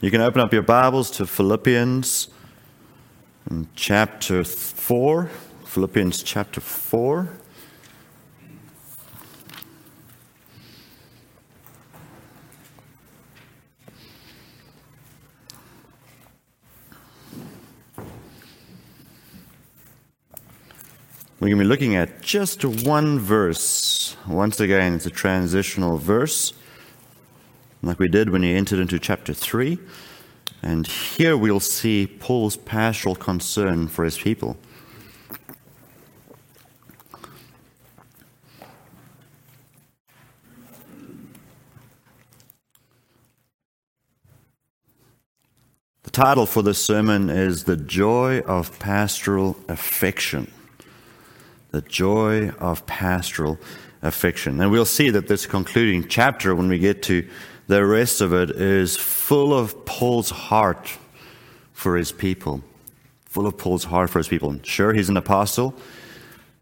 You can open up your Bibles to Philippians chapter 4. Philippians chapter 4. We're going to be looking at just one verse. Once again, it's a transitional verse, like we did when he entered into chapter 3. And here we'll see Paul's pastoral concern for his people. The title for this sermon is The Joy of Pastoral Affection the joy of pastoral affection. And we'll see that this concluding chapter, when we get to the rest of it, is full of Paul's heart for his people. Full of Paul's heart for his people. Sure, he's an apostle,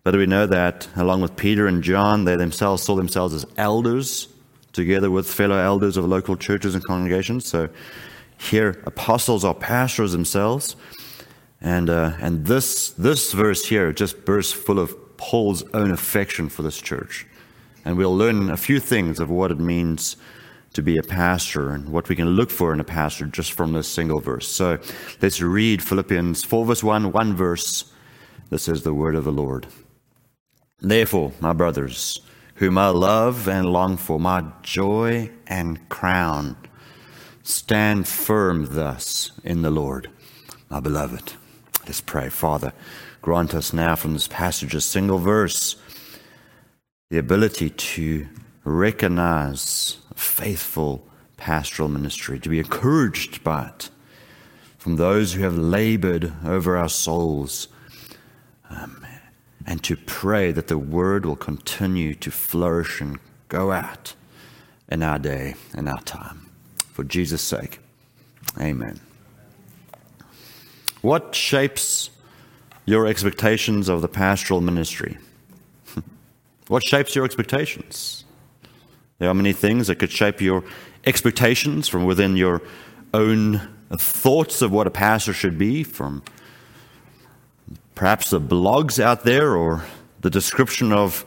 but we know that along with Peter and John, they themselves saw themselves as elders, together with fellow elders of local churches and congregations. So here, apostles are pastors themselves. And, uh, and this, this verse here just bursts full of Paul's own affection for this church. And we'll learn a few things of what it means to be a pastor and what we can look for in a pastor just from this single verse. So let's read Philippians 4, verse 1, one verse. This is the word of the Lord. Therefore, my brothers, whom I love and long for, my joy and crown, stand firm thus in the Lord, my beloved. Let's pray. Father, grant us now from this passage a single verse the ability to recognize faithful pastoral ministry, to be encouraged by it from those who have labored over our souls, um, and to pray that the word will continue to flourish and go out in our day and our time. For Jesus' sake, amen. What shapes your expectations of the pastoral ministry? what shapes your expectations? There are many things that could shape your expectations from within your own thoughts of what a pastor should be, from perhaps the blogs out there or the description of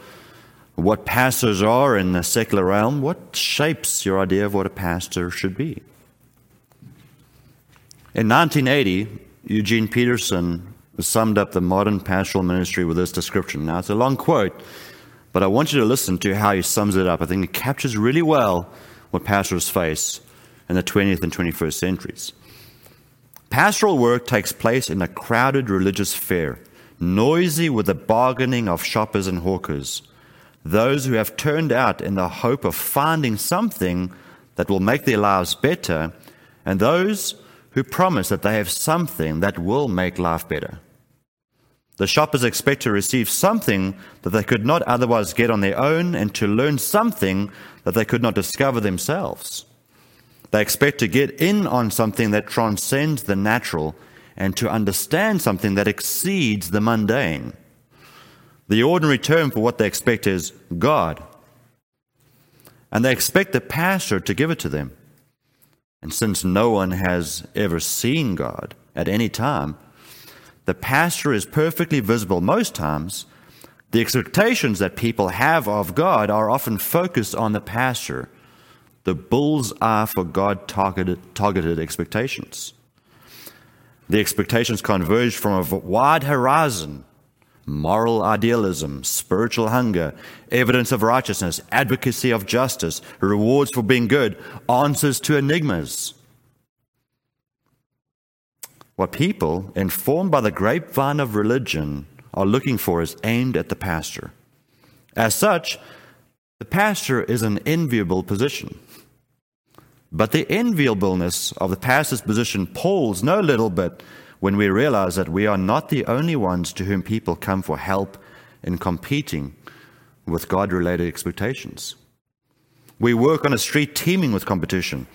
what pastors are in the secular realm. What shapes your idea of what a pastor should be? In 1980, Eugene Peterson summed up the modern pastoral ministry with this description. Now, it's a long quote, but I want you to listen to how he sums it up. I think it captures really well what pastors face in the 20th and 21st centuries. Pastoral work takes place in a crowded religious fair, noisy with the bargaining of shoppers and hawkers, those who have turned out in the hope of finding something that will make their lives better, and those who promise that they have something that will make life better. The shoppers expect to receive something that they could not otherwise get on their own and to learn something that they could not discover themselves. They expect to get in on something that transcends the natural and to understand something that exceeds the mundane. The ordinary term for what they expect is God. And they expect the pastor to give it to them. And since no one has ever seen God at any time, the pastor is perfectly visible most times. The expectations that people have of God are often focused on the pastor. The bull's are for God targeted, targeted expectations. The expectations converge from a wide horizon moral idealism, spiritual hunger, evidence of righteousness, advocacy of justice, rewards for being good, answers to enigmas. What people, informed by the grapevine of religion, are looking for is aimed at the pastor. As such, the pastor is an enviable position. But the enviableness of the pastor's position palls no little bit when we realize that we are not the only ones to whom people come for help in competing with God related expectations. We work on a street teeming with competition.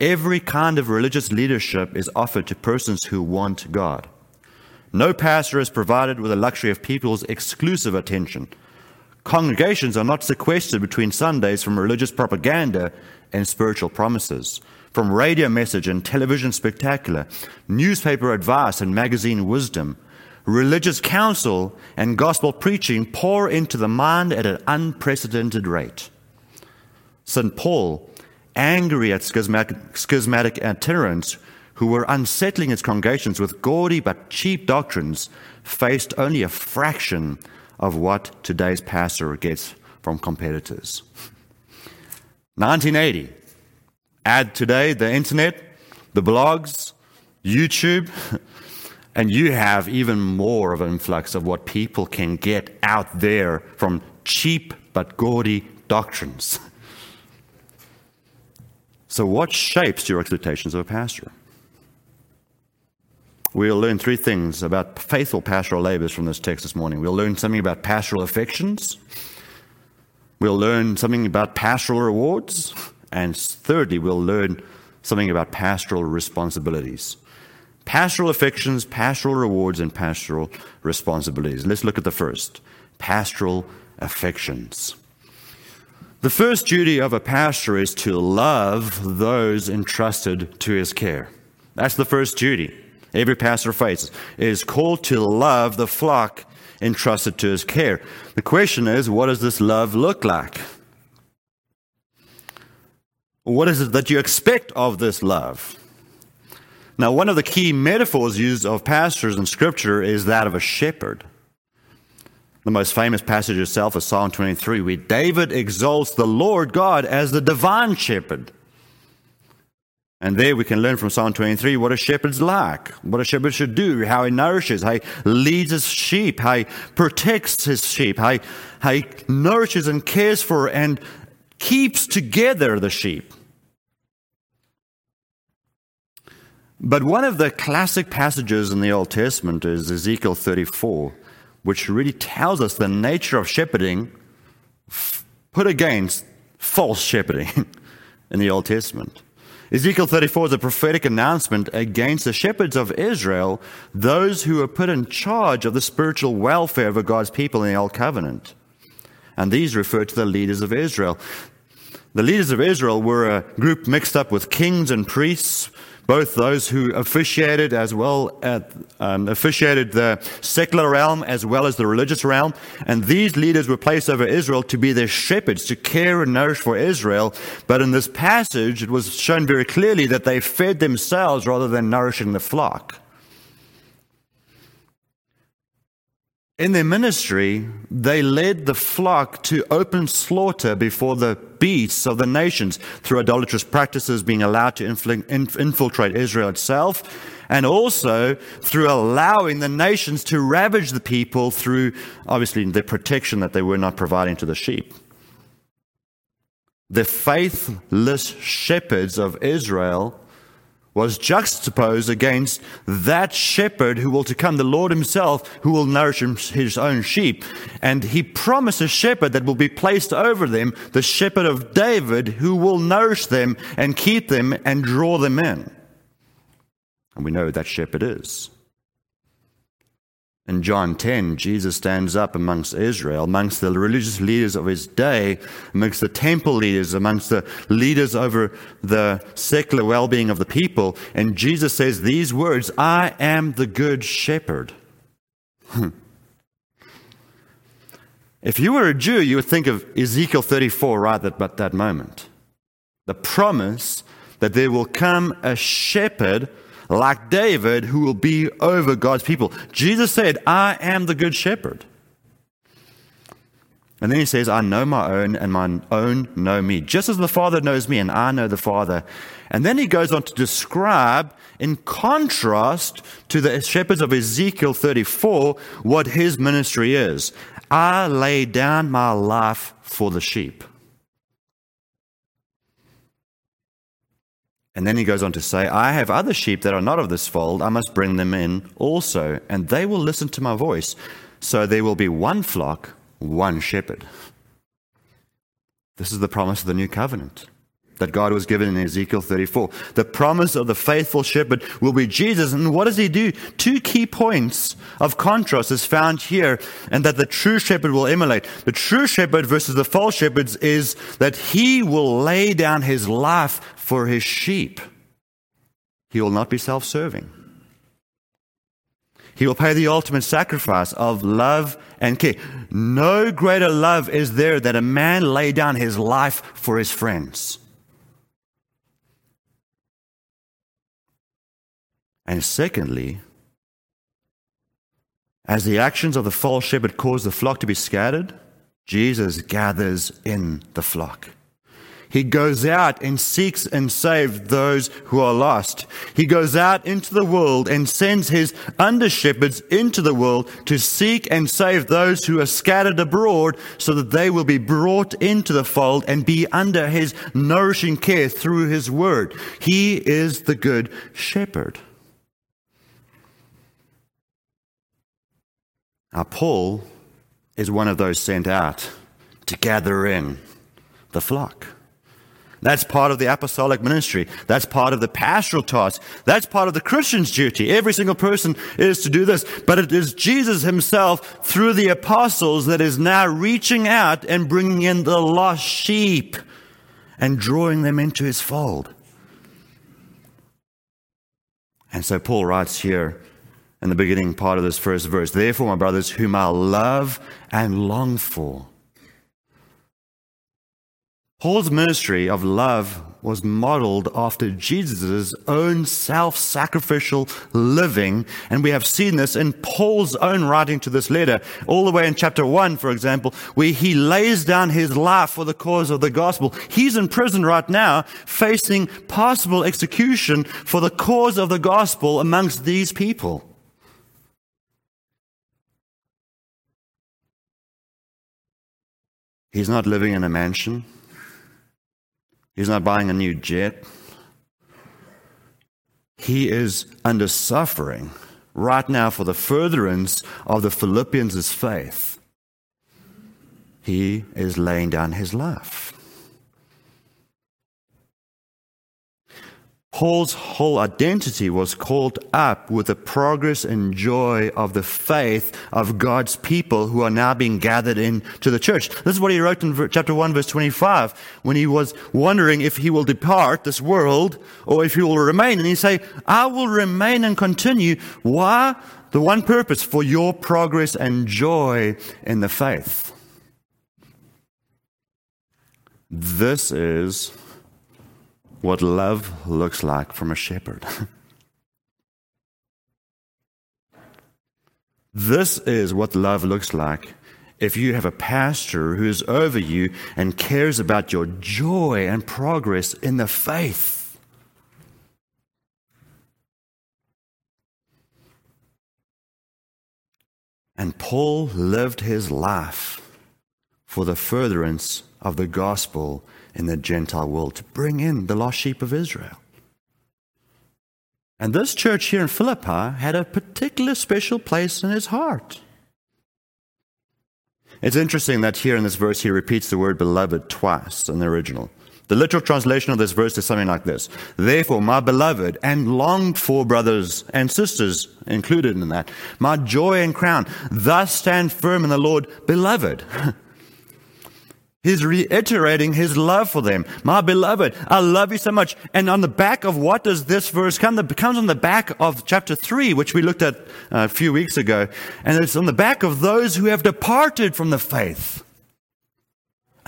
Every kind of religious leadership is offered to persons who want God. No pastor is provided with the luxury of people's exclusive attention. Congregations are not sequestered between Sundays from religious propaganda and spiritual promises. from radio message and television spectacular, newspaper advice and magazine wisdom, religious counsel and gospel preaching pour into the mind at an unprecedented rate. St. Paul, angry at schismatic, adherents who were unsettling its congregations with gaudy but cheap doctrines, faced only a fraction of what today's pastor gets from competitors. 1980. Add today the internet, the blogs, YouTube, and you have even more of an influx of what people can get out there from cheap but gaudy doctrines. So, what shapes your expectations of a pastor? We'll learn three things about faithful pastoral labors from this text this morning. We'll learn something about pastoral affections. We'll learn something about pastoral rewards. And thirdly, we'll learn something about pastoral responsibilities. Pastoral affections, pastoral rewards, and pastoral responsibilities. Let's look at the first pastoral affections. The first duty of a pastor is to love those entrusted to his care. That's the first duty. Every pastor faces is called to love the flock entrusted to his care. The question is, what does this love look like? What is it that you expect of this love? Now, one of the key metaphors used of pastors in Scripture is that of a shepherd. The most famous passage itself is Psalm 23, where David exalts the Lord God as the divine shepherd. And there we can learn from Psalm 23 what a shepherd's like, what a shepherd should do, how he nourishes, how he leads his sheep, how he protects his sheep, how he, how he nourishes and cares for and keeps together the sheep. But one of the classic passages in the Old Testament is Ezekiel 34 which really tells us the nature of shepherding put against false shepherding in the Old Testament. Ezekiel 34 is a prophetic announcement against the shepherds of Israel, those who were put in charge of the spiritual welfare of God's people in the Old Covenant. And these refer to the leaders of Israel. The leaders of Israel were a group mixed up with kings and priests, both those who officiated as well at, um, officiated the secular realm as well as the religious realm. And these leaders were placed over Israel to be their shepherds, to care and nourish for Israel. But in this passage, it was shown very clearly that they fed themselves rather than nourishing the flock. In their ministry, they led the flock to open slaughter before the beasts of the nations through idolatrous practices being allowed to infiltrate Israel itself, and also through allowing the nations to ravage the people through, obviously, the protection that they were not providing to the sheep. The faithless shepherds of Israel was juxtaposed against that shepherd who will to come, the Lord himself, who will nourish his own sheep. And he promised a shepherd that will be placed over them, the shepherd of David, who will nourish them and keep them and draw them in. And we know who that shepherd is. In John 10, Jesus stands up amongst Israel, amongst the religious leaders of his day, amongst the temple leaders, amongst the leaders over the secular well being of the people. And Jesus says these words I am the good shepherd. Hmm. if you were a Jew, you would think of Ezekiel 34 right at that moment. The promise that there will come a shepherd like David, who will be over God's people. Jesus said, I am the good shepherd. And then he says, I know my own, and my own know me, just as the Father knows me, and I know the Father. And then he goes on to describe, in contrast to the shepherds of Ezekiel 34, what his ministry is. I lay down my life for the sheep. And then he goes on to say, I have other sheep that are not of this fold. I must bring them in also, and they will listen to my voice. So there will be one flock, one shepherd. This is the promise of the new covenant that God was given in Ezekiel 34. The promise of the faithful shepherd will be Jesus. And what does he do? Two key points of contrast is found here and that the true shepherd will emulate. The true shepherd versus the false shepherds is that he will lay down his life for his sheep, he will not be self serving. He will pay the ultimate sacrifice of love and care. No greater love is there that a man lay down his life for his friends. And secondly, as the actions of the false shepherd cause the flock to be scattered, Jesus gathers in the flock. He goes out and seeks and saves those who are lost. He goes out into the world and sends his under shepherds into the world to seek and save those who are scattered abroad so that they will be brought into the fold and be under his nourishing care through his word. He is the good shepherd. Now, Paul is one of those sent out to gather in the flock. That's part of the apostolic ministry. That's part of the pastoral task. That's part of the Christian's duty. Every single person is to do this. But it is Jesus himself through the apostles that is now reaching out and bringing in the lost sheep and drawing them into his fold. And so Paul writes here in the beginning part of this first verse Therefore, my brothers, whom I love and long for, Paul's ministry of love was modeled after Jesus' own self sacrificial living. And we have seen this in Paul's own writing to this letter, all the way in chapter 1, for example, where he lays down his life for the cause of the gospel. He's in prison right now, facing possible execution for the cause of the gospel amongst these people. He's not living in a mansion. He's not buying a new jet. He is under suffering right now for the furtherance of the Philippians' faith. He is laying down his life. Paul's whole identity was called up with the progress and joy of the faith of God's people who are now being gathered into the church. This is what he wrote in chapter 1 verse 25 when he was wondering if he will depart this world or if he will remain. And he say, I will remain and continue. Why? The one purpose for your progress and joy in the faith. This is what love looks like from a shepherd. this is what love looks like if you have a pastor who is over you and cares about your joy and progress in the faith. And Paul lived his life for the furtherance of the gospel in the Gentile world to bring in the lost sheep of Israel. And this church here in Philippi had a particular special place in his heart. It's interesting that here in this verse he repeats the word beloved twice in the original. The literal translation of this verse is something like this Therefore, my beloved and longed for brothers and sisters included in that, my joy and crown, thus stand firm in the Lord, beloved. He's reiterating his love for them. My beloved, I love you so much. And on the back of what does this verse come? It comes on the back of chapter 3, which we looked at uh, a few weeks ago. And it's on the back of those who have departed from the faith.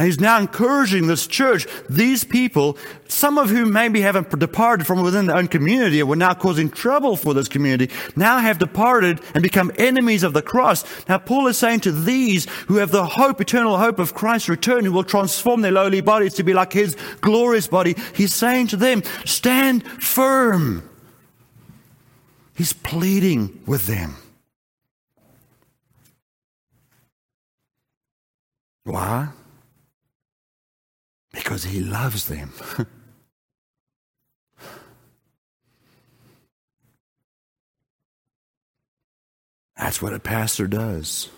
And he's now encouraging this church, these people, some of whom maybe haven't departed from within their own community and were now causing trouble for this community, now have departed and become enemies of the cross. Now, Paul is saying to these who have the hope, eternal hope of Christ's return, who will transform their lowly bodies to be like his glorious body, he's saying to them, stand firm. He's pleading with them. Why? Because he loves them. That's what a pastor does.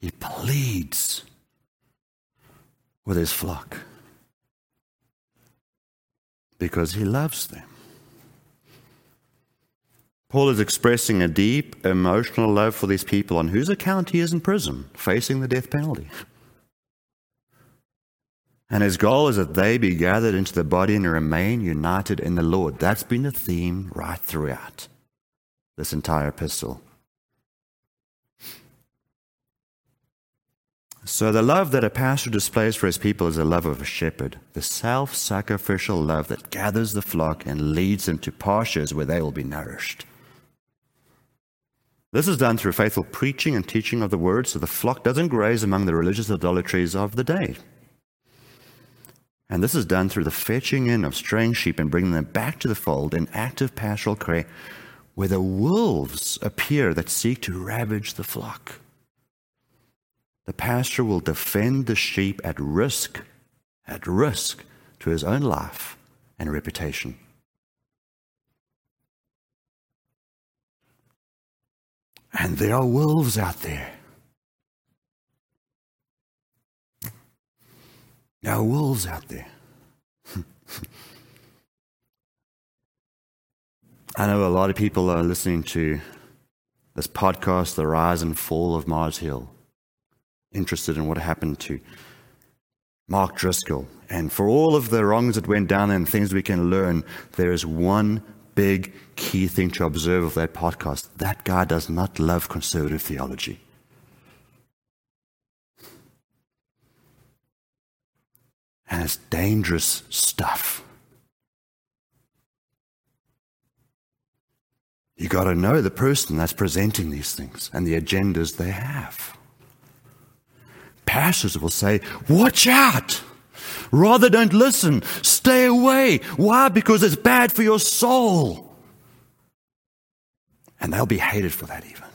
He pleads with his flock because he loves them. Paul is expressing a deep emotional love for these people on whose account he is in prison, facing the death penalty. And his goal is that they be gathered into the body and remain united in the Lord. That's been the theme right throughout this entire epistle. So, the love that a pastor displays for his people is the love of a shepherd, the self sacrificial love that gathers the flock and leads them to pastures where they will be nourished. This is done through faithful preaching and teaching of the word so the flock doesn't graze among the religious idolatries of the day. And this is done through the fetching in of straying sheep and bringing them back to the fold in active pastoral care, where the wolves appear that seek to ravage the flock. The pastor will defend the sheep at risk, at risk to his own life and reputation. And there are wolves out there. There are wolves out there. I know a lot of people are listening to this podcast, The Rise and Fall of Mars Hill, interested in what happened to Mark Driscoll. And for all of the wrongs that went down and things we can learn, there is one big key thing to observe of that podcast. That guy does not love conservative theology. And it's dangerous stuff. You got to know the person that's presenting these things and the agendas they have. Pastors will say, Watch out! Rather don't listen. Stay away. Why? Because it's bad for your soul. And they'll be hated for that, even.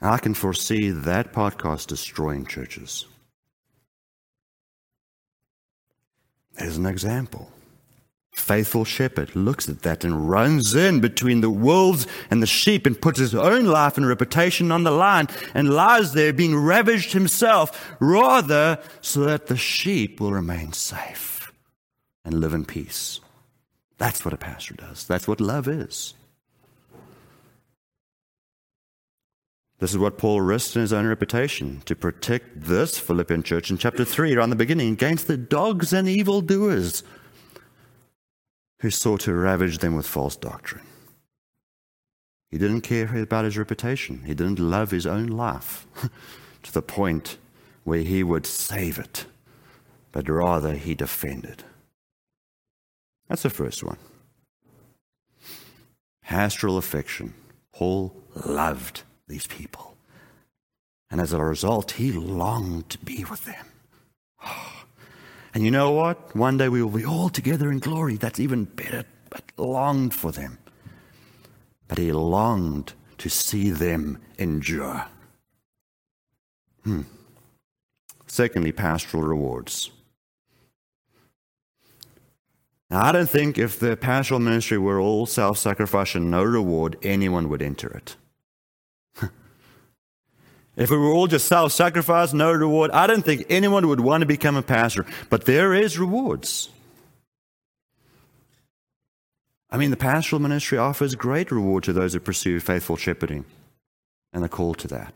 I can foresee that podcast destroying churches. There's an example faithful shepherd looks at that and runs in between the wolves and the sheep and puts his own life and reputation on the line and lies there being ravaged himself rather so that the sheep will remain safe and live in peace. That's what a pastor does. That's what love is. This is what Paul risked in his own reputation to protect this Philippian church in chapter 3, around the beginning, against the dogs and evildoers who sought to ravage them with false doctrine. He didn't care about his reputation. He didn't love his own life to the point where he would save it, but rather he defended. That's the first one. Pastoral affection. Paul loved these people. And as a result, he longed to be with them. And you know what? One day we will be all together in glory. That's even better, but longed for them. But he longed to see them endure. Hmm. Secondly, pastoral rewards. Now, I don't think if the pastoral ministry were all self sacrifice and no reward, anyone would enter it. If we were all just self sacrifice, no reward, I don't think anyone would want to become a pastor. But there is rewards. I mean, the pastoral ministry offers great reward to those who pursue faithful shepherding and the call to that.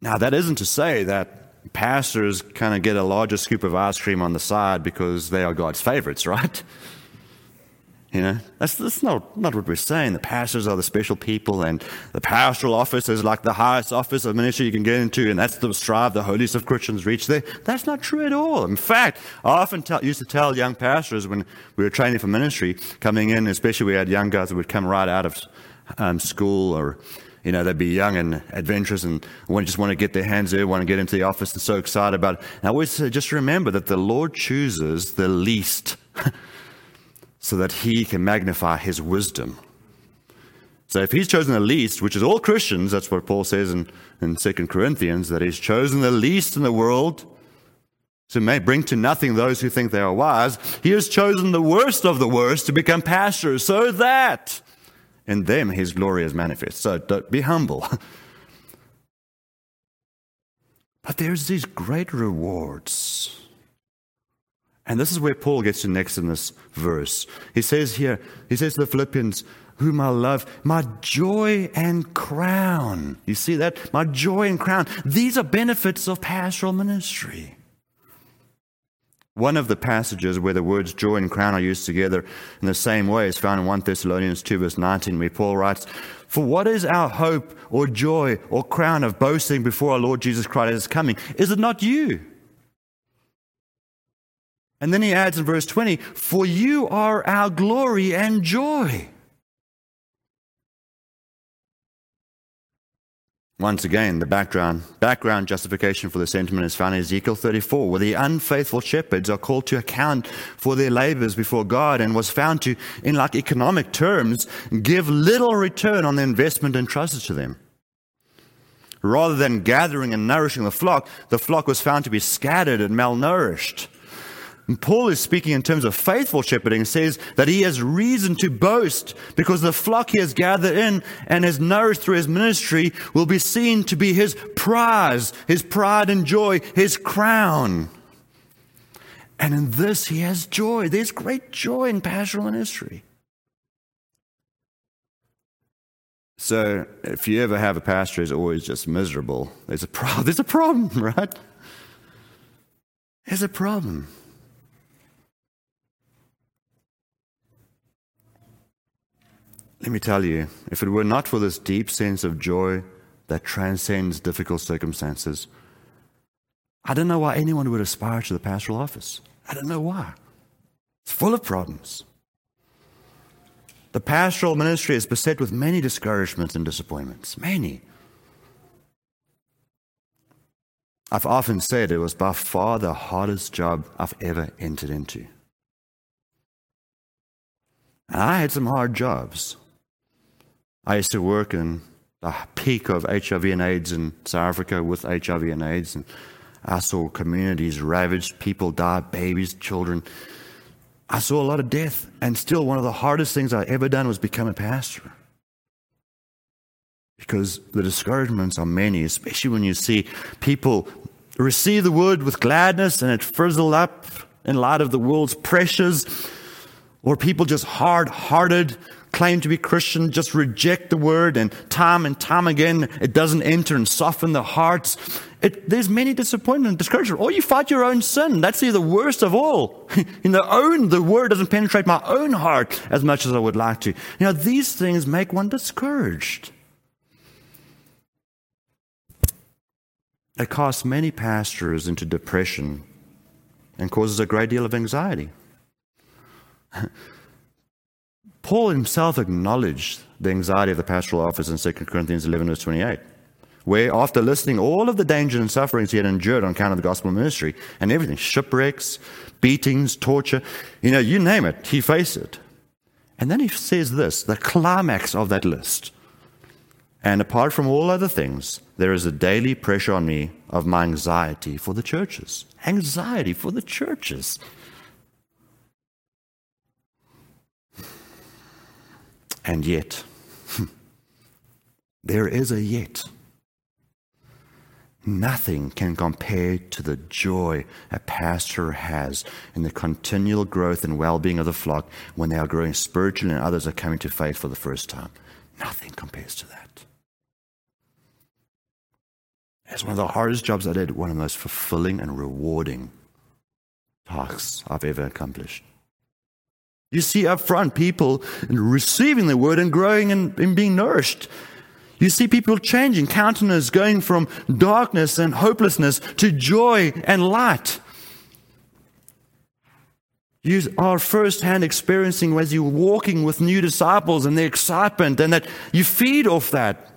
Now, that isn't to say that pastors kind of get a larger scoop of ice cream on the side because they are God's favorites, right? You know, that's, that's not, not what we're saying. The pastors are the special people, and the pastoral office is like the highest office of ministry you can get into, and that's the strive the holiest of Christians reach there. That's not true at all. In fact, I often used to tell young pastors when we were training for ministry, coming in, especially we had young guys that would come right out of um, school or you know, they'd be young and adventurous and just want to get their hands there, want to get into the office and so excited about it. And I always say, just remember that the Lord chooses the least so that he can magnify his wisdom. So if he's chosen the least, which is all Christians, that's what Paul says in, in 2 Corinthians, that he's chosen the least in the world to may bring to nothing those who think they are wise, he has chosen the worst of the worst to become pastors so that in them his glory is manifest. So don't be humble. but there's these great rewards and this is where Paul gets to next in this verse. He says here, he says to the Philippians, whom I love, my joy and crown. You see that? My joy and crown. These are benefits of pastoral ministry. One of the passages where the words joy and crown are used together in the same way is found in 1 Thessalonians 2, verse 19, where Paul writes, For what is our hope or joy or crown of boasting before our Lord Jesus Christ is coming? Is it not you? And then he adds in verse 20, For you are our glory and joy. Once again, the background, background justification for the sentiment is found in Ezekiel 34, where the unfaithful shepherds are called to account for their labors before God and was found to, in like economic terms, give little return on the investment entrusted to them. Rather than gathering and nourishing the flock, the flock was found to be scattered and malnourished. And Paul is speaking in terms of faithful shepherding, and says that he has reason to boast because the flock he has gathered in and has nourished through his ministry will be seen to be his prize, his pride and joy, his crown. And in this he has joy. There's great joy in pastoral ministry. So if you ever have a pastor who's always just miserable, there's a, pro- there's a problem, right? There's a problem. Let me tell you, if it were not for this deep sense of joy that transcends difficult circumstances, I don't know why anyone would aspire to the pastoral office. I don't know why. It's full of problems. The pastoral ministry is beset with many discouragements and disappointments. Many. I've often said it was by far the hardest job I've ever entered into. And I had some hard jobs. I used to work in the peak of HIV and AIDS in South Africa with HIV and AIDS, and I saw communities ravaged, people die, babies, children. I saw a lot of death, and still one of the hardest things I ever done was become a pastor. Because the discouragements are many, especially when you see people receive the word with gladness and it frizzle up in light of the world's pressures, or people just hard hearted claim to be Christian just reject the word, and time and time again it doesn't enter and soften the hearts. It, there's many disappointment and discouragement. Or you fight your own sin. That's the worst of all. In the own, the word doesn't penetrate my own heart as much as I would like to. You know, these things make one discouraged. It casts many pastors into depression and causes a great deal of anxiety. Paul himself acknowledged the anxiety of the pastoral office in 2 Corinthians 11, verse 28, where after listing all of the dangers and sufferings he had endured on account of the gospel ministry and everything shipwrecks, beatings, torture you know, you name it, he faced it. And then he says this the climax of that list. And apart from all other things, there is a daily pressure on me of my anxiety for the churches. Anxiety for the churches. And yet, there is a yet. Nothing can compare to the joy a pastor has in the continual growth and well being of the flock when they are growing spiritually and others are coming to faith for the first time. Nothing compares to that. It's one of the hardest jobs I did, one of the most fulfilling and rewarding tasks I've ever accomplished. You see up front people receiving the word and growing and, and being nourished. You see people changing, countenance going from darkness and hopelessness to joy and light. You are firsthand experiencing as you're walking with new disciples and the excitement, and that you feed off that.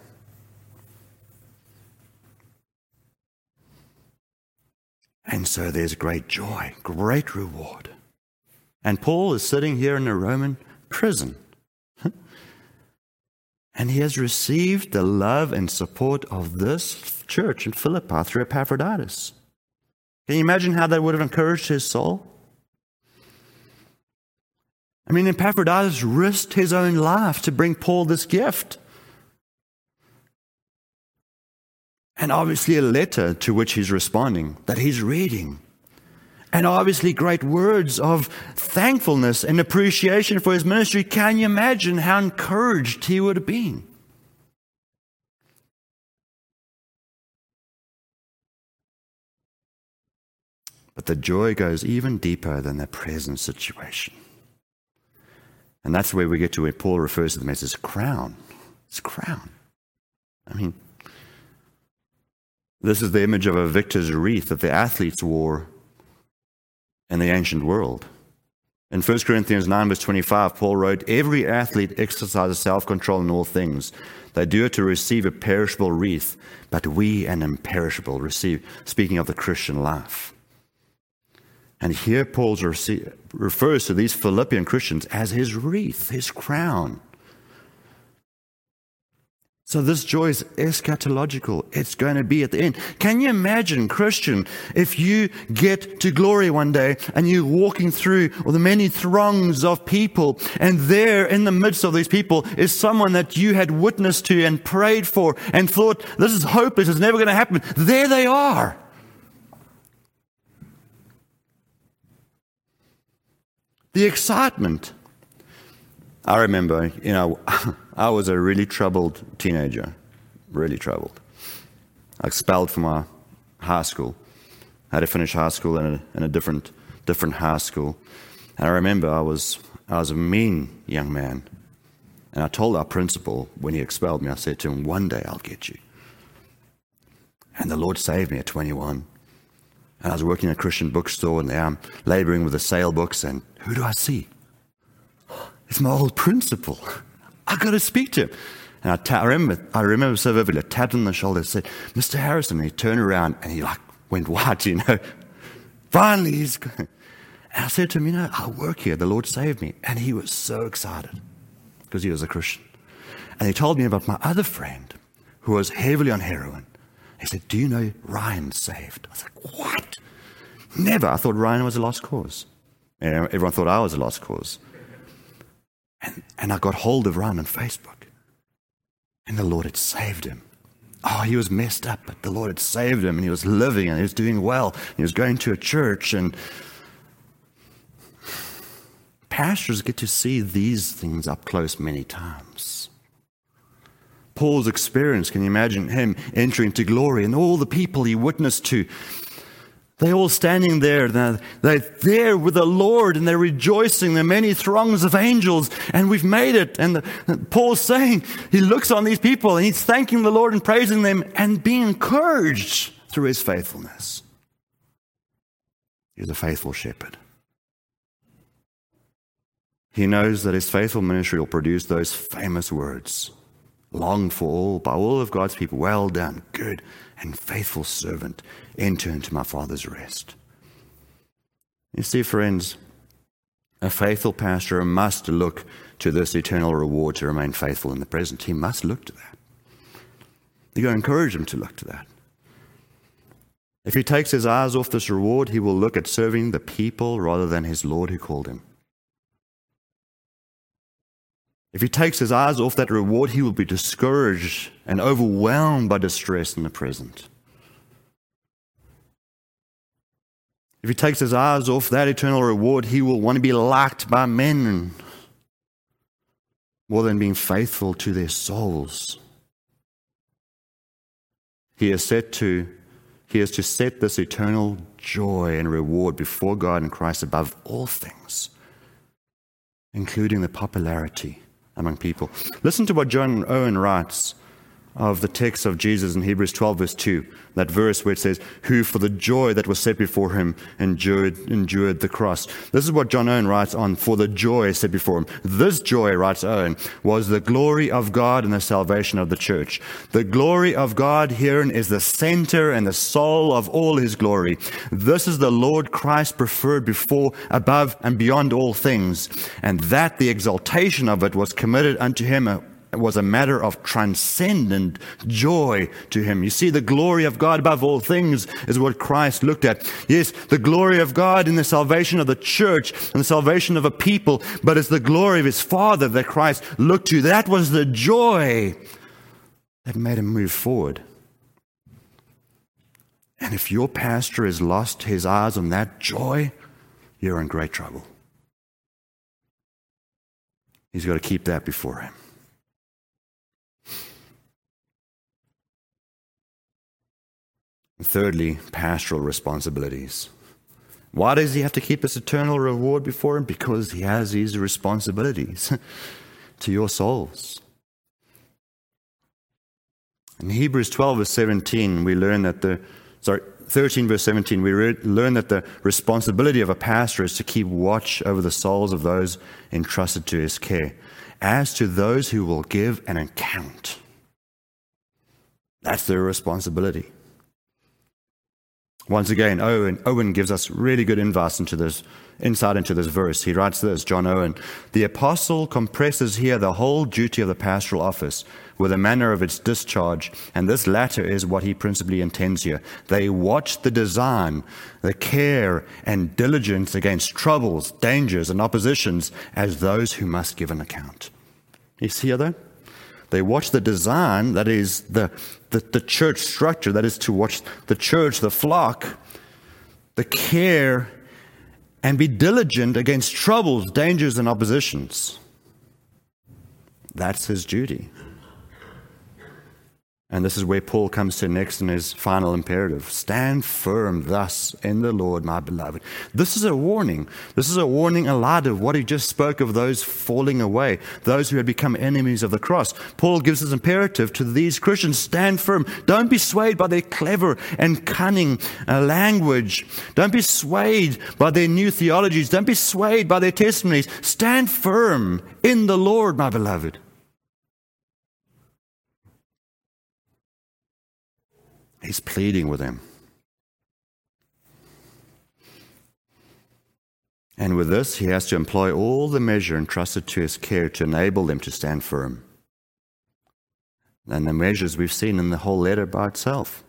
And so there's great joy, great reward. And Paul is sitting here in a Roman prison. and he has received the love and support of this church in Philippi through Epaphroditus. Can you imagine how that would have encouraged his soul? I mean, Epaphroditus risked his own life to bring Paul this gift. And obviously, a letter to which he's responding that he's reading. And obviously great words of thankfulness and appreciation for his ministry. Can you imagine how encouraged he would have been? But the joy goes even deeper than the present situation. And that's where we get to where Paul refers to them as his crown. His crown. I mean, this is the image of a victor's wreath that the athletes wore in the ancient world. In 1 Corinthians 9, verse 25, Paul wrote, Every athlete exercises self control in all things. They do it to receive a perishable wreath, but we an imperishable receive, speaking of the Christian life. And here Paul refers to these Philippian Christians as his wreath, his crown. So this joy is eschatological. It's going to be at the end. Can you imagine, Christian, if you get to glory one day and you're walking through all the many throngs of people and there in the midst of these people is someone that you had witnessed to and prayed for and thought, this is hopeless, it's never going to happen. There they are. The excitement. I remember, you know, I was a really troubled teenager, really troubled. I expelled from my high school. I had to finish high school in a, in a different, different high school. And I remember I was, I was a mean young man. And I told our principal when he expelled me, I said to him, One day I'll get you. And the Lord saved me at 21. And I was working in a Christian bookstore, and there I'm um, laboring with the sale books, and who do I see? It's my old principal. I got to speak to him. And I, remember, I remember so vividly. I tapped him on the shoulder and said, Mr. Harrison. And he turned around and he like went white, you know. Finally, he's. And I said to him, you know, I work here. The Lord saved me. And he was so excited because he was a Christian. And he told me about my other friend who was heavily on heroin. He said, Do you know Ryan's saved? I was like, What? Never. I thought Ryan was a lost cause. And everyone thought I was a lost cause. And, and I got hold of Ryan on Facebook. And the Lord had saved him. Oh, he was messed up, but the Lord had saved him and he was living and he was doing well. He was going to a church and pastors get to see these things up close many times. Paul's experience, can you imagine him entering to glory and all the people he witnessed to? They're all standing there. They're, there with the Lord and they're rejoicing. There are many throngs of angels and we've made it. And the, Paul's saying, he looks on these people and he's thanking the Lord and praising them and being encouraged through his faithfulness. He's a faithful shepherd. He knows that his faithful ministry will produce those famous words longed for all by all of God's people. Well done, good and faithful servant. Enter into my Father's rest. You see, friends, a faithful pastor must look to this eternal reward to remain faithful in the present. He must look to that. You got encourage him to look to that. If he takes his eyes off this reward, he will look at serving the people rather than his Lord who called him. If he takes his eyes off that reward, he will be discouraged and overwhelmed by distress in the present. If he takes his eyes off that eternal reward, he will want to be liked by men more than being faithful to their souls. He is set to he is to set this eternal joy and reward before God and Christ above all things, including the popularity among people. Listen to what John Owen writes of the text of Jesus in Hebrews 12, verse 2, that verse where it says, Who for the joy that was set before him endured, endured the cross. This is what John Owen writes on, For the joy set before him. This joy, writes Owen, was the glory of God and the salvation of the church. The glory of God herein is the center and the soul of all his glory. This is the Lord Christ preferred before, above, and beyond all things, and that the exaltation of it was committed unto him was a matter of transcendent joy to him. You see, the glory of God above all things is what Christ looked at. Yes, the glory of God in the salvation of the church and the salvation of a people, but it's the glory of his Father that Christ looked to. That was the joy that made him move forward. And if your pastor has lost his eyes on that joy, you're in great trouble. He's got to keep that before him. Thirdly, pastoral responsibilities. Why does he have to keep his eternal reward before him? Because he has these responsibilities to your souls. In Hebrews 12, verse 17, we learn that the, sorry, 13, verse 17, we re- learn that the responsibility of a pastor is to keep watch over the souls of those entrusted to his care, as to those who will give an account. That's their responsibility. Once again, Owen, Owen gives us really good insight into this, insight into this verse. He writes this, John Owen, the apostle compresses here the whole duty of the pastoral office with the manner of its discharge, and this latter is what he principally intends here. They watch the design, the care and diligence against troubles, dangers, and oppositions as those who must give an account. You see that? They watch the design, that is the, the, the church structure, that is to watch the church, the flock, the care, and be diligent against troubles, dangers, and oppositions. That's his duty. And this is where Paul comes to next in his final imperative stand firm thus in the Lord, my beloved. This is a warning. This is a warning a lot of what he just spoke of those falling away, those who had become enemies of the cross. Paul gives this imperative to these Christians stand firm. Don't be swayed by their clever and cunning uh, language. Don't be swayed by their new theologies. Don't be swayed by their testimonies. Stand firm in the Lord, my beloved. He's pleading with them. And with this, he has to employ all the measure entrusted to his care to enable them to stand firm. And the measures we've seen in the whole letter by itself.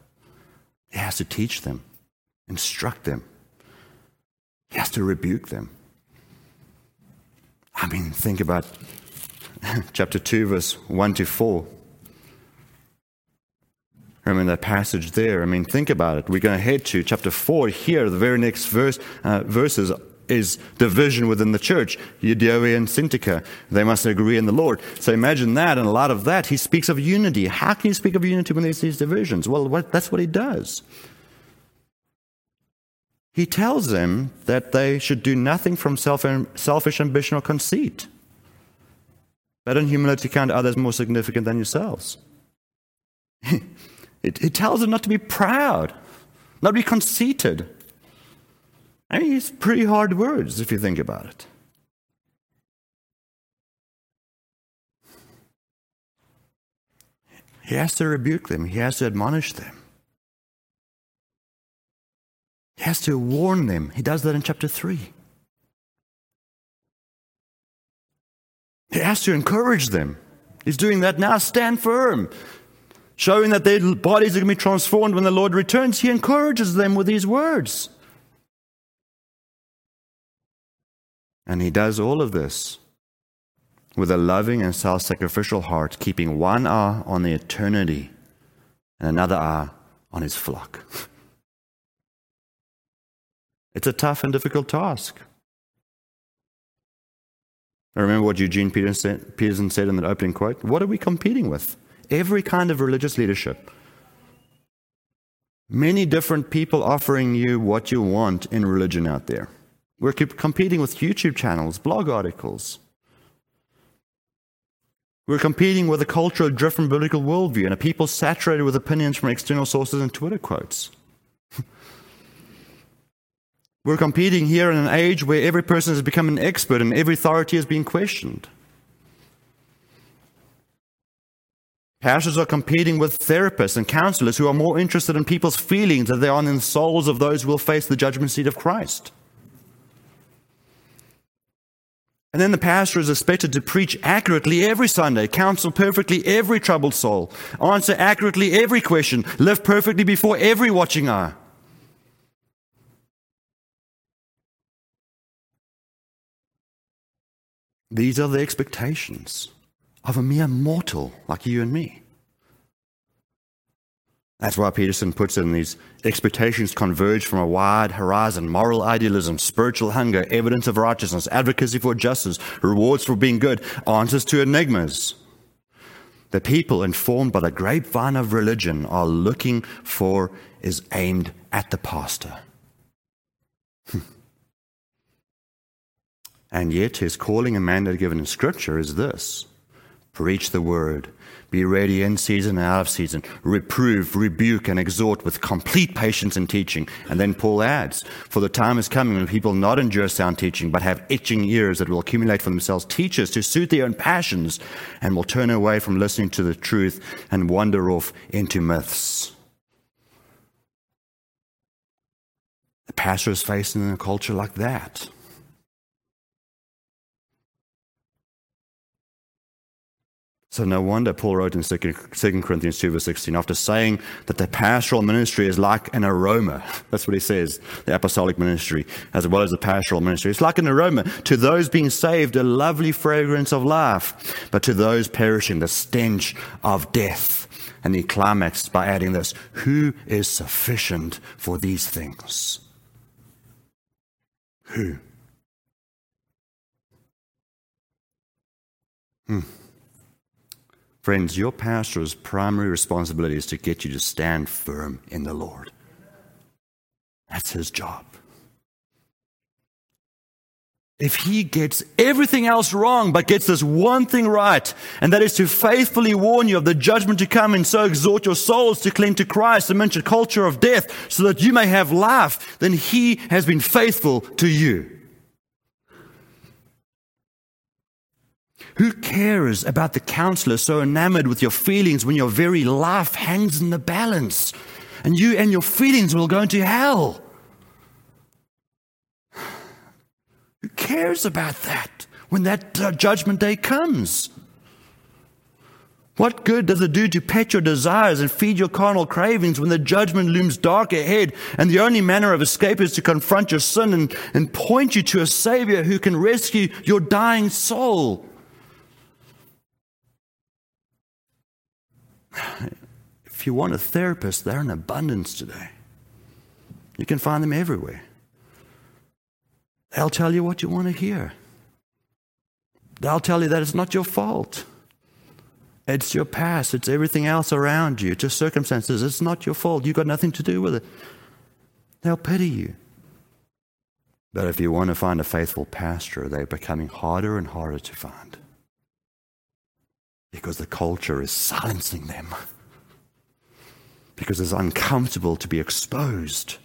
He has to teach them, instruct them, he has to rebuke them. I mean, think about chapter 2, verse 1 to 4. I mean, that passage there. I mean, think about it. We're going to head to chapter 4 here. The very next verse, uh, verses is division within the church. Euodia and Syntyche. They must agree in the Lord. So imagine that, and a lot of that. He speaks of unity. How can you speak of unity when there's these divisions? Well, what, that's what he does. He tells them that they should do nothing from self, selfish ambition or conceit, but in humility count others more significant than yourselves. It, it tells them not to be proud, not to be conceited. I mean, it's pretty hard words if you think about it. He has to rebuke them, he has to admonish them. He has to warn them. He does that in chapter 3. He has to encourage them. He's doing that now. Stand firm showing that their bodies are going to be transformed when the Lord returns, he encourages them with these words. And he does all of this with a loving and self sacrificial heart, keeping one eye on the eternity and another eye on his flock. It's a tough and difficult task. I remember what Eugene Peterson said in that opening quote What are we competing with? Every kind of religious leadership. Many different people offering you what you want in religion out there. We're competing with YouTube channels, blog articles. We're competing with a culture of different biblical worldview and a people saturated with opinions from external sources and Twitter quotes. We're competing here in an age where every person has become an expert and every authority is being questioned. Pastors are competing with therapists and counselors who are more interested in people's feelings than they are in the souls of those who will face the judgment seat of Christ. And then the pastor is expected to preach accurately every Sunday, counsel perfectly every troubled soul, answer accurately every question, live perfectly before every watching eye. These are the expectations of a mere mortal like you and me. That's why Peterson puts in these expectations converge from a wide horizon moral idealism, spiritual hunger, evidence of righteousness, advocacy for justice, rewards for being good, answers to enigmas. The people informed by the grapevine of religion are looking for is aimed at the pastor. and yet, his calling and mandate given in Scripture is this preach the word, be ready in season and out of season. Reprove, rebuke, and exhort with complete patience and teaching. And then Paul adds, For the time is coming when people not endure sound teaching, but have itching ears that will accumulate for themselves teachers to suit their own passions, and will turn away from listening to the truth and wander off into myths. The pastor is facing a culture like that. So no wonder Paul wrote in 2 Corinthians 2 verse 16, after saying that the pastoral ministry is like an aroma. That's what he says, the apostolic ministry, as well as the pastoral ministry. It's like an aroma. To those being saved, a lovely fragrance of life, but to those perishing, the stench of death. And he climaxed by adding this, who is sufficient for these things? Who? Hmm. Friends, your pastor's primary responsibility is to get you to stand firm in the Lord. That's his job. If he gets everything else wrong but gets this one thing right, and that is to faithfully warn you of the judgment to come and so exhort your souls to cling to Christ amidst a culture of death so that you may have life, then he has been faithful to you. Who cares about the counselor so enamored with your feelings when your very life hangs in the balance and you and your feelings will go into hell? Who cares about that when that uh, judgment day comes? What good does it do to pet your desires and feed your carnal cravings when the judgment looms dark ahead and the only manner of escape is to confront your sin and, and point you to a Savior who can rescue your dying soul? If you want a therapist, they're in abundance today. You can find them everywhere. They'll tell you what you want to hear. They'll tell you that it's not your fault. It's your past. It's everything else around you. It's your circumstances. It's not your fault. You've got nothing to do with it. They'll pity you. But if you want to find a faithful pastor, they're becoming harder and harder to find because the culture is silencing them, because it's uncomfortable to be exposed.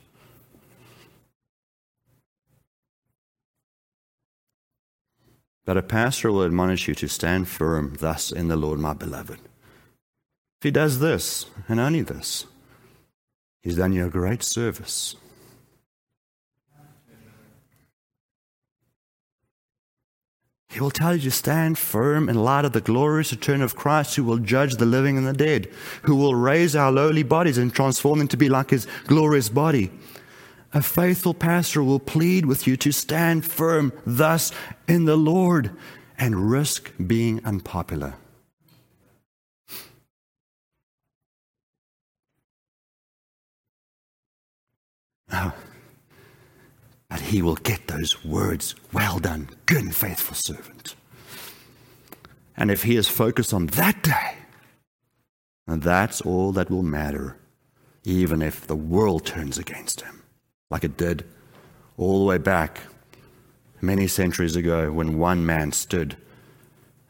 But a pastor will admonish you to stand firm thus in the Lord, my beloved. If he does this, and only this, he's done you a great service. He will tell you to stand firm in light of the glorious return of Christ who will judge the living and the dead, who will raise our lowly bodies and transform them to be like his glorious body. A faithful pastor will plead with you to stand firm thus in the Lord and risk being unpopular. Oh. But he will get those words, well done, good and faithful servant. And if he is focused on that day, and that's all that will matter, even if the world turns against him, like it did all the way back many centuries ago when one man stood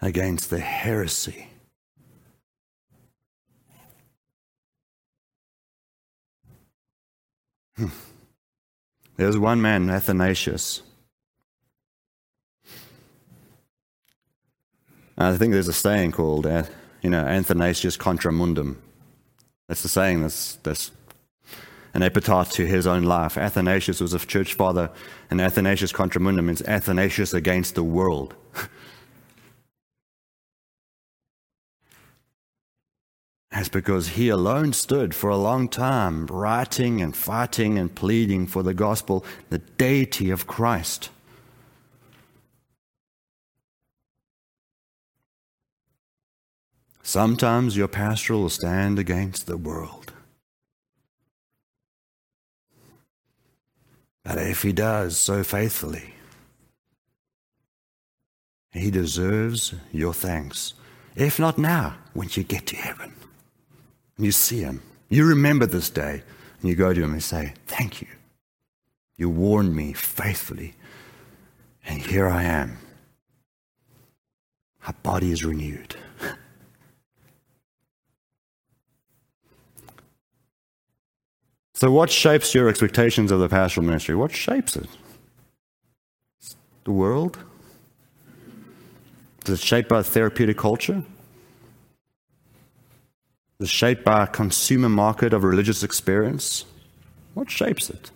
against the heresy. Hmm. There was one man, Athanasius. I think there's a saying called, uh, you know, Athanasius contra mundum. That's the saying that's, that's an epitaph to his own life. Athanasius was a church father, and Athanasius contra mundum means Athanasius against the world. As because he alone stood for a long time writing and fighting and pleading for the gospel, the deity of Christ. Sometimes your pastor will stand against the world. But if he does so faithfully, he deserves your thanks, if not now, when you get to heaven you see him, you remember this day, and you go to him and say, Thank you. You warned me faithfully, and here I am. My body is renewed. So, what shapes your expectations of the pastoral ministry? What shapes it? The world? Is it shaped by therapeutic culture? Is shaped by a consumer market of religious experience? What shapes it?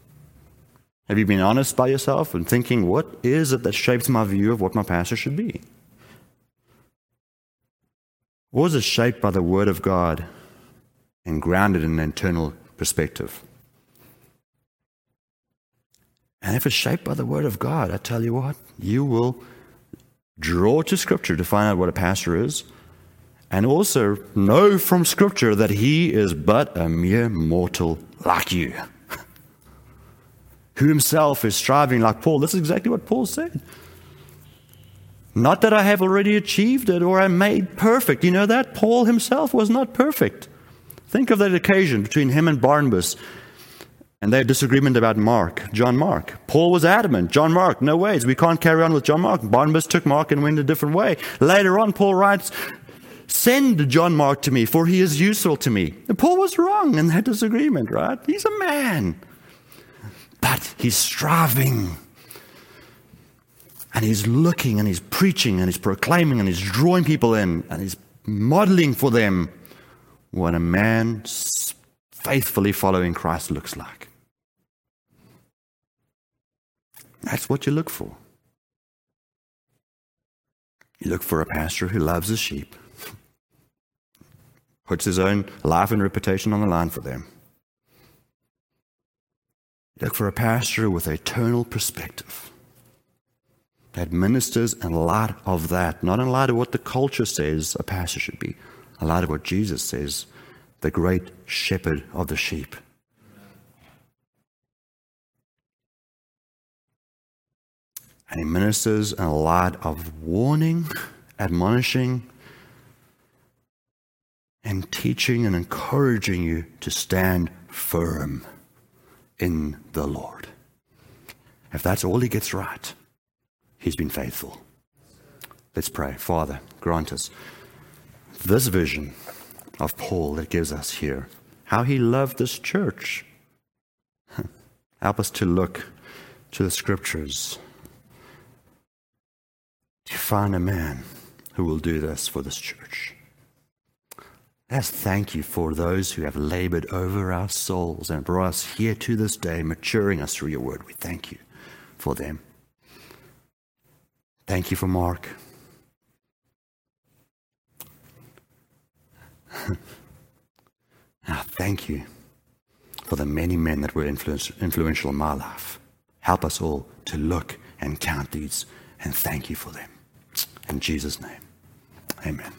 Have you been honest by yourself and thinking, what is it that shapes my view of what my pastor should be? Or is it shaped by the Word of God and grounded in an internal perspective? And if it's shaped by the Word of God, I tell you what, you will draw to Scripture to find out what a pastor is, and also know from Scripture that he is but a mere mortal like you, who himself is striving like Paul. This is exactly what Paul said. Not that I have already achieved it or I'm made perfect. You know that? Paul himself was not perfect. Think of that occasion between him and Barnabas and their disagreement about Mark, John Mark. Paul was adamant, John Mark, no ways, we can't carry on with John Mark. Barnabas took Mark and went a different way. Later on, Paul writes, Send John Mark to me, for he is useful to me. And Paul was wrong in that disagreement, right? He's a man. But he's striving. And he's looking and he's preaching and he's proclaiming and he's drawing people in and he's modeling for them what a man faithfully following Christ looks like. That's what you look for. You look for a pastor who loves his sheep, puts his own life and reputation on the line for them. Look for a pastor with eternal perspective that ministers in light of that, not in light of what the culture says a pastor should be, in light of what Jesus says, the great shepherd of the sheep. And he ministers in a light of warning, admonishing, and teaching and encouraging you to stand firm in the Lord. If that's all he gets right, he's been faithful. Let's pray. Father, grant us this vision of Paul that gives us here. How he loved this church. Help us to look to the scriptures to find a man who will do this for this church. Let's thank you for those who have labored over our souls and brought us here to this day, maturing us through your word. We thank you for them. Thank you for Mark. now, ah, thank you for the many men that were influential in my life. Help us all to look and count these and thank you for them. In Jesus' name, amen.